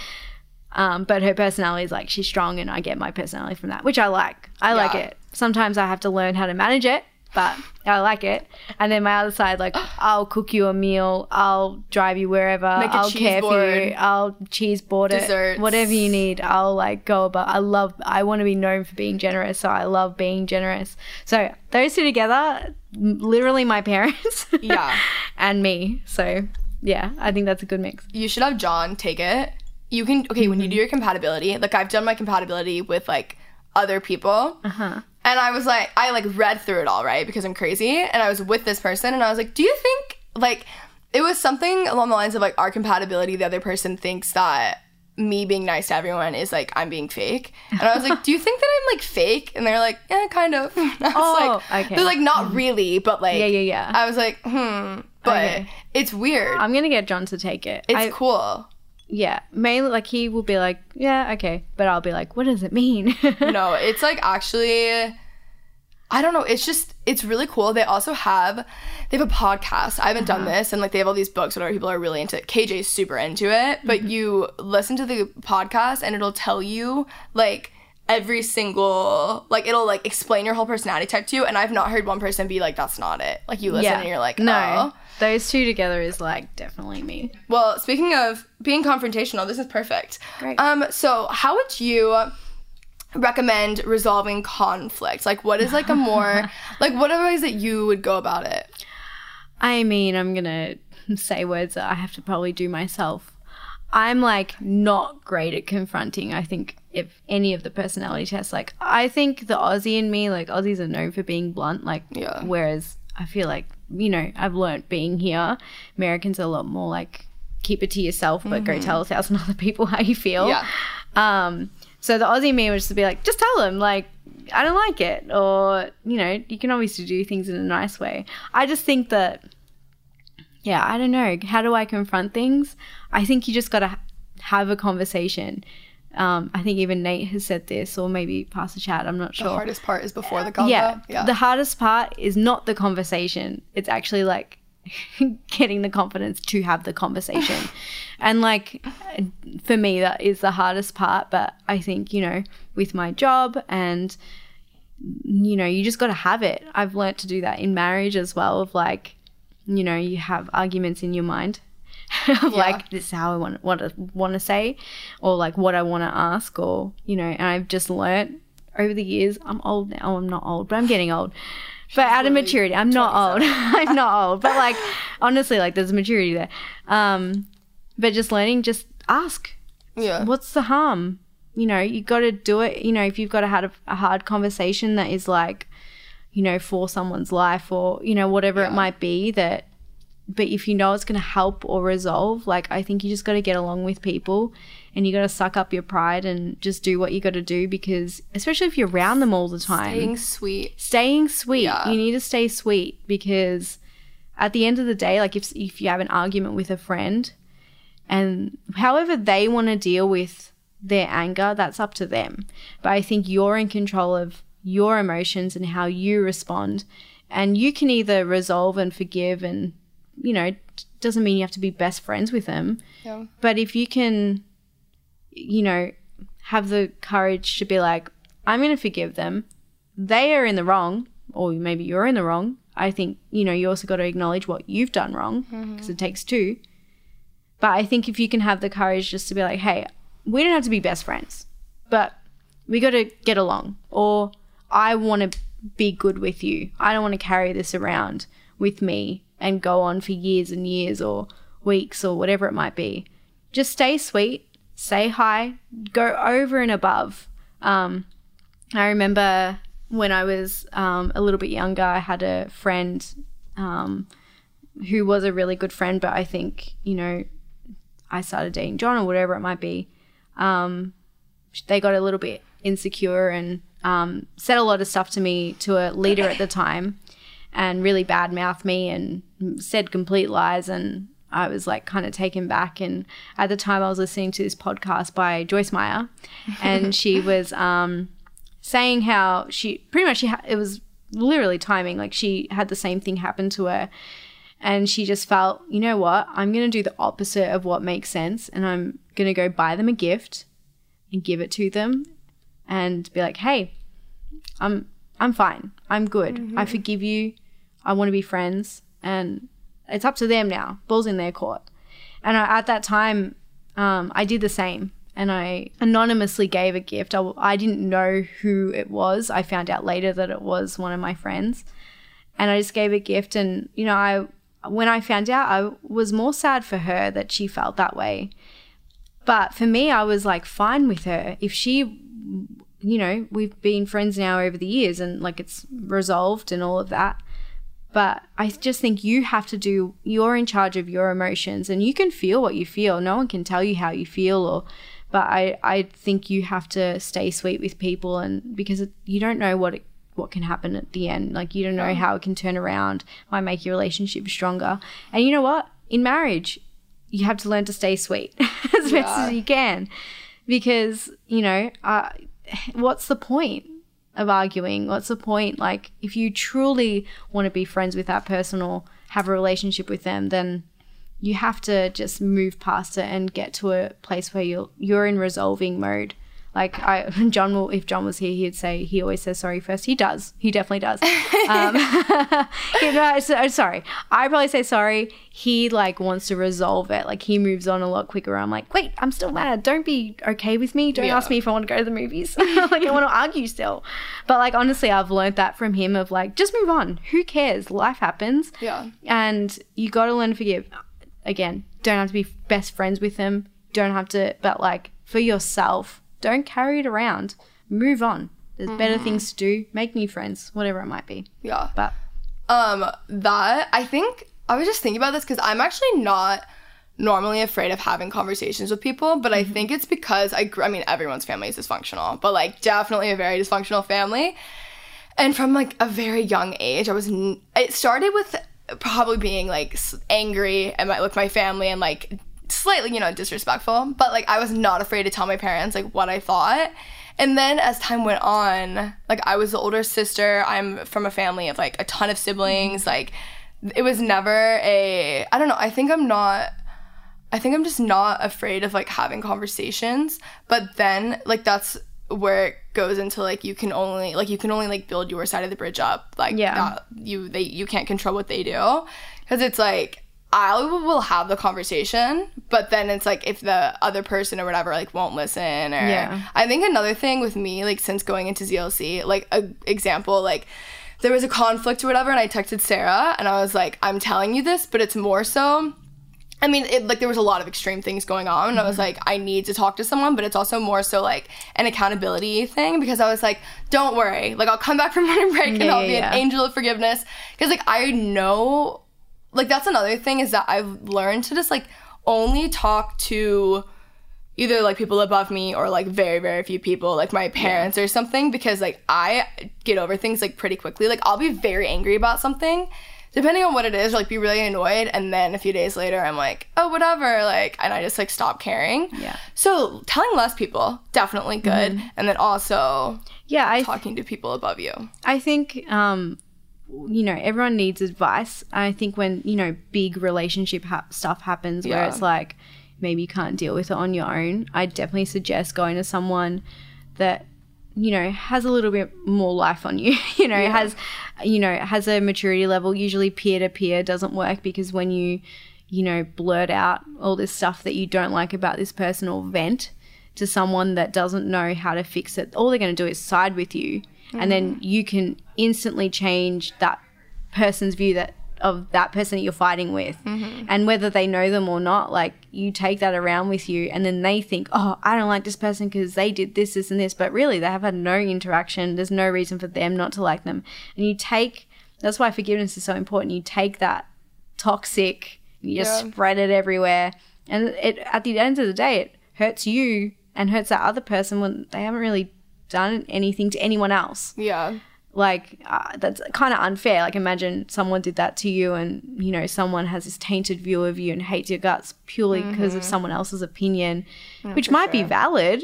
um, but her personality is like she's strong and i get my personality from that which i like i like it sometimes i have to learn how to manage it but i like it and then my other side like i'll cook you a meal i'll drive you wherever Make a i'll care for you i'll cheese board it Desserts. whatever you need i'll like go about i love i want to be known for being generous so i love being generous so those two together literally my parents Yeah. and me. So yeah, I think that's a good mix. you should have John take it. You can okay when you Mm-hmm. do your compatibility. Like I've done my compatibility with like other people, Uh-huh. And I was like, I like read through it all right because I'm crazy, and I was with this person, and I was like, do you think like it was something along the lines of like our compatibility? The other person thinks that me being nice to everyone is like I'm being fake, and I was like, do you think that I'm like fake? And they're like, yeah, kind of. And I was Oh, like, okay. they're like not really, but like Yeah, yeah, yeah. I was like, hmm, but Okay. it's weird. I'm gonna get John to take it. it's I- cool. Yeah, mainly like he will be like, yeah, okay, but I'll be like, what does it mean? no, it's like actually I don't know, it's just it's really cool. They also have they have a podcast. I haven't done uh-huh. this and like they have all these books whatever people are really into. KJ's super into it, but mm-hmm. you listen to the podcast and it'll tell you like every single like it'll like explain your whole personality type to you and I've not heard one person be like that's not it. Like you listen and you're like, no, "Oh." Those two together is like definitely me. Well, speaking of being confrontational, this is perfect. Great. Um, so how would you recommend resolving conflict? Like, what is like a more like what are ways that you would go about it? I mean, I'm gonna say words that I have to probably do myself. I'm like not great at confronting. I think if any of the personality tests, like I think the Aussie in me, like Aussies are known for being blunt, like Yeah. whereas I feel like you know I've learnt being here, Americans are a lot more like keep it to yourself, but go tell a thousand other people how you feel. Yeah. Um, so the Aussie me was to be like, just tell them, like, I don't like it. Or, you know, you can obviously do things in a nice way. I just think that, yeah, I don't know. How do I confront things? I think you just got to have a conversation. Um, I think even Nate has said this, or maybe Pastor Chad, I'm not sure. The hardest part is before the convo. yeah, Yeah. the hardest part is not the conversation. It's actually like getting the confidence to have the conversation. and like for me that is the hardest part, but I think, you know, with my job and you know, you just got to have it. I've learned to do that in marriage as well of like, you know, you have arguments in your mind. of like this is how I want want to want to say, or like what I want to ask, or you know, and I've just learnt over the years. I'm old now. I'm not old, but I'm getting old. But out of maturity, I'm not old. I'm not old. But like honestly, like there's maturity there. Um, but just learning, just ask. yeah. What's the harm? You know, you got to do it. You know, if you've got to have a, a hard conversation that is like, you know, for someone's life or you know whatever it might be that. But if you know it's going to help or resolve, like I think you just got to get along with people, and you got to suck up your pride and just do what you got to do because, especially if you're around them all the time, staying sweet. staying sweet. Yeah. You need to stay sweet because at the end of the day, like if if you have an argument with a friend and however they want to deal with their anger, that's up to them. But I think you're in control of your emotions and how you respond. And you can either resolve and forgive and you know, doesn't mean you have to be best friends with them. Yeah. But if you can, you know, have the courage to be like, I'm going to forgive them. They are in the wrong, or maybe you're in the wrong. I think, you know, you also got to acknowledge what you've done wrong mm-hmm. because it takes two. But I think if you can have the courage just to be like, hey, we don't have to be best friends, but we got to get along. Or I want to be good with you. I don't want to carry this around with me and go on for years and years or weeks or whatever it might be. Just stay sweet, say hi, go over and above. Um, I remember when I was um, a little bit younger, I had a friend um, who was a really good friend, but I think, you know, I started dating John or whatever it might be. Um, they got a little bit insecure and um, said a lot of stuff to me to a leader at the time and really bad mouthed me and said complete lies and I was like kind of taken back. And at the time I was listening to this podcast by Joyce Meyer. And she was um, saying how she pretty much she ha- it was literally timing like she had the same thing happen to her. And she just felt you know what? I'm going to do the opposite of what makes sense and I'm going to go buy them a gift and give it to them and be like hey I'm I'm fine. I'm good. I forgive you. I want to be friends and it's up to them now balls in their court and I, at that time um, I did the same and I anonymously gave a gift. I didn't know who it was. I found out later that it was one of my friends. And I just gave a gift. And, you know, I when I found out, I was more sad for her that she felt that way. But for me, I was like fine with her. If she, you know, we've been friends now over the years and like it's resolved and all of that. But I just think you have to do, you're in charge of your emotions and you can feel what you feel. No one can tell you how you feel or, but I, I think you have to stay sweet with people and because it, you don't know what it, what can happen at the end. Like you don't know how it can turn around, might make your relationship stronger. And you know what? In marriage, you have to learn to stay sweet as best as you can because, you know, uh, what's the point? Of arguing? What's the point? Like, if you truly want to be friends with that person or have a relationship with them, then you have to just move past it and get to a place where you're you're in resolving mode. Like I, John will, if John was here, he'd say he always says sorry first. He does. He definitely does. Um, you know, so- sorry. I probably say sorry. He like wants to resolve it. Like he moves on a lot quicker. I'm like, wait, I'm still mad. Don't be okay with me. Don't Yeah. ask me if I want to go to the movies. like I want to argue still. But like honestly, I've learned that from him of like, just move on. Who cares? Life happens. Yeah. And you got to learn to forgive. Again, don't have to be best friends with them. don't have to, but like for yourself, don't carry it around. Move on. There's better things to do. Make new friends, whatever it might be. Yeah. But Um, that I think I was just thinking about this because I'm actually not normally afraid of having conversations with people, but I think it's because I I mean everyone's family is dysfunctional, but like definitely a very dysfunctional family. And from like a very young age, I was n- it started with probably being like angry at my with my family and like slightly, you know, disrespectful, but like I was not afraid to tell my parents like what I thought. And then as time went on, like I was the older sister. I'm from a family of like a ton of siblings. Like it was never a I don't know, I think I'm not I think I'm just not afraid of like having conversations. But then like that's where it goes into like you can only like you can only like build your side of the bridge up. Like Yeah. that you they you can't control what they do. Cause it's like I will have the conversation, but then it's like if the other person or whatever like won't listen or Yeah. I think another thing with me like since going into ZLC, like a example like there was a conflict or whatever and I texted Sarah and I was like I'm telling you this, but it's more so I mean, it, like there was a lot of extreme things going on, and I Mm-hmm. was like, I need to talk to someone, but it's also more so like an accountability thing because I was like, don't worry, like I'll come back from winter break and Yeah, I'll yeah, be yeah. an angel of forgiveness because like I know, like that's another thing is that I've learned to just like only talk to either like people above me or like very very few people like my parents or something because like I get over things like pretty quickly. Like I'll be very angry about something depending on what it is or like be really annoyed and then a few days later I'm like oh whatever like and I just like stop caring. Yeah. so telling less people definitely good and then also yeah, I talking to people above you. I think um, you know everyone needs advice. I think when you know big relationship ha- stuff happens where Yeah. it's like maybe you can't deal with it on your own, I definitely suggest going to someone that you know has a little bit more life on you. you know has you know has a maturity level. Usually peer to peer doesn't work because when you you know blurt out all this stuff that you don't like about this person or vent to someone that doesn't know how to fix it, all they're going to do is side with you, and then mm. you can instantly change that person's view that of that person that you're fighting with, mm-hmm. and whether they know them or not, like you take that around with you, and then they think, oh, I don't like this person because they did this, this, and this, but really they have had no interaction. There's no reason for them not to like them, and you take. That's why forgiveness is so important. You take that toxic, you just Yeah. spread it everywhere, and it at the end of the day, it hurts you and hurts that other person when they haven't really done anything to anyone else. yeah Like uh, that's kind of unfair. Like imagine someone did that to you, and you know someone has this tainted view of you and hates your guts purely because of someone else's opinion, which might be valid.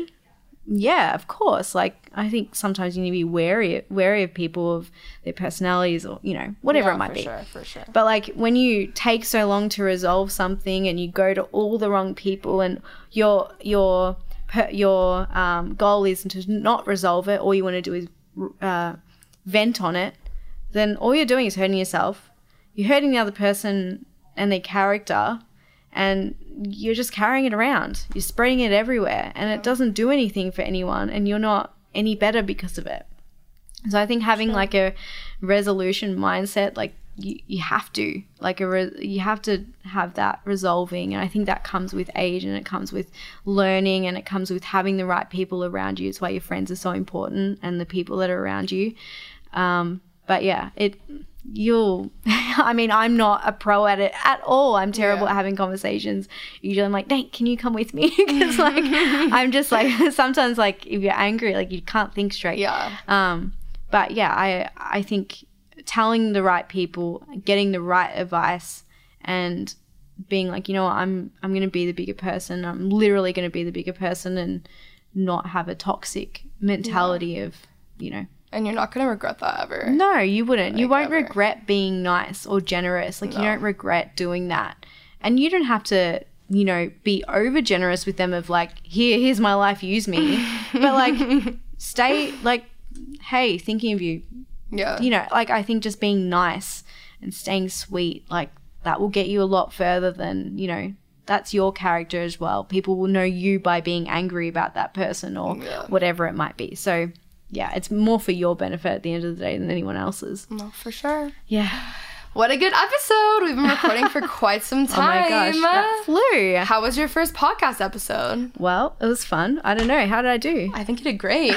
Yeah, of course. Like I think sometimes you need to be wary wary of people of their personalities or you know whatever Yeah, it might be. for be. sure for sure But like when you take so long to resolve something and you go to all the wrong people and your your your um, goal is to not resolve it, all you want to do is uh, vent on it, then all you're doing is hurting yourself. You're hurting the other person and their character, and you're just carrying it around. You're spreading it everywhere, and it doesn't do anything for anyone, and you're not any better because of it. So I think having like a resolution mindset, like you, you have to, like a re- you have to have that resolving, and I think that comes with age, and it comes with learning, and it comes with having the right people around you. It's why your friends are so important, and the people that are around you. Um, but yeah, it you'll. I mean, I'm not a pro at it at all. I'm terrible Yeah. at having conversations. Usually, I'm like, Nate, can you come with me? Because like I'm just like sometimes like if you're angry, like you can't think straight. yeah Um, but yeah, I I think telling the right people, getting the right advice, and being like, you know, what, I'm I'm gonna be the bigger person. I'm literally gonna be the bigger person, and not have a toxic mentality of, you know, and you're not gonna regret that ever no, you wouldn't. you won't ever. regret being nice or generous. Like you don't regret doing that. And you don't have to, you know, be over generous with them of like, here, here's my life, use me. but like stay like, hey, thinking of you. Yeah You know, like I think just being nice and staying sweet, like that will get you a lot further than, you know, that's your character as well. People will know you by being angry about that person or Yeah. whatever it might be. So yeah, it's more for your benefit at the end of the day than anyone else's. no for sure Yeah. What a good episode. We've been recording for quite some time. Oh my gosh, that flew. How was your first podcast episode? Well, it was fun. I don't know. How did I do? I think you did great.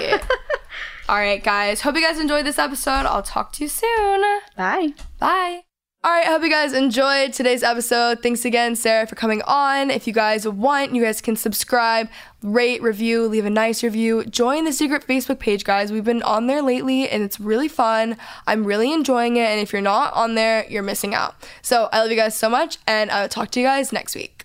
All right, guys. Hope you guys enjoyed this episode. I'll talk to you soon. Bye. Bye. All right, I hope you guys enjoyed today's episode. Thanks again, Sarah, for coming on. If you guys want, you guys can subscribe, rate, review, leave a nice review. Join the secret Facebook page, guys. We've been on there lately and it's really fun. I'm really enjoying it. And if you're not on there, you're missing out. So I love you guys so much, and I'll talk to you guys next week.